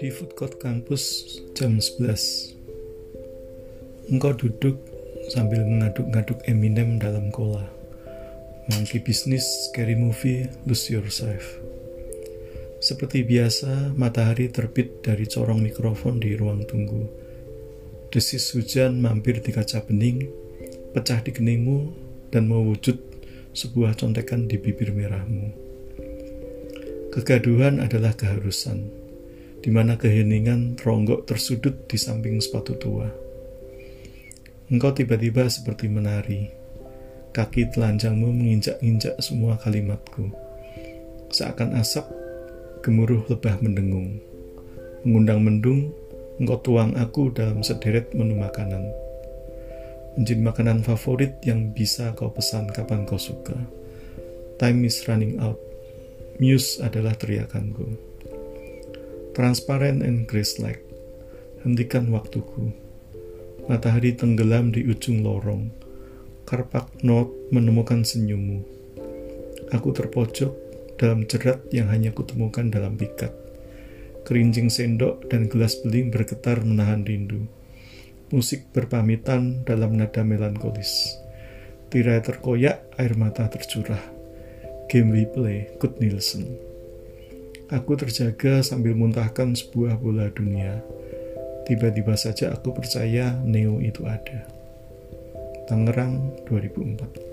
Di food court kampus jam 11 Engkau duduk sambil mengaduk-ngaduk Eminem dalam cola Monkey business, scary movie, lose yourself. Seperti biasa, matahari terbit dari corong mikrofon di ruang tunggu. Desis hujan mampir di kaca bening Pecah di keningmu dan mewujud sebuah contekan di bibir merahmu. Kegaduhan adalah keharusan di mana keheningan ronggok tersudut di samping sepatu tua. Engkau tiba-tiba seperti menari. Kaki telanjangmu menginjak-injak semua kalimatku. Seakan asap, gemuruh lebah mendengung. Mengundang mendung, engkau tuang aku dalam sederet menu makanan. Menjadi makanan favorit yang bisa kau pesan kapan kau suka. Time is running out. Muse adalah teriakanku. Transparent and grace-like. Hentikan waktuku. Matahari tenggelam di ujung lorong. Karpak not menemukan senyummu. Aku terpojok dalam jerat yang hanya kutemukan dalam pikat. Kerincing sendok dan gelas beling bergetar menahan rindu. Musik berpamitan dalam nada melankolis. Tirai terkoyak, air mata tercurah. Game we play, Kut Nielsen. Aku terjaga sambil muntahkan sebuah bola dunia. Tiba-tiba saja aku percaya Neo itu ada. Tangerang 2004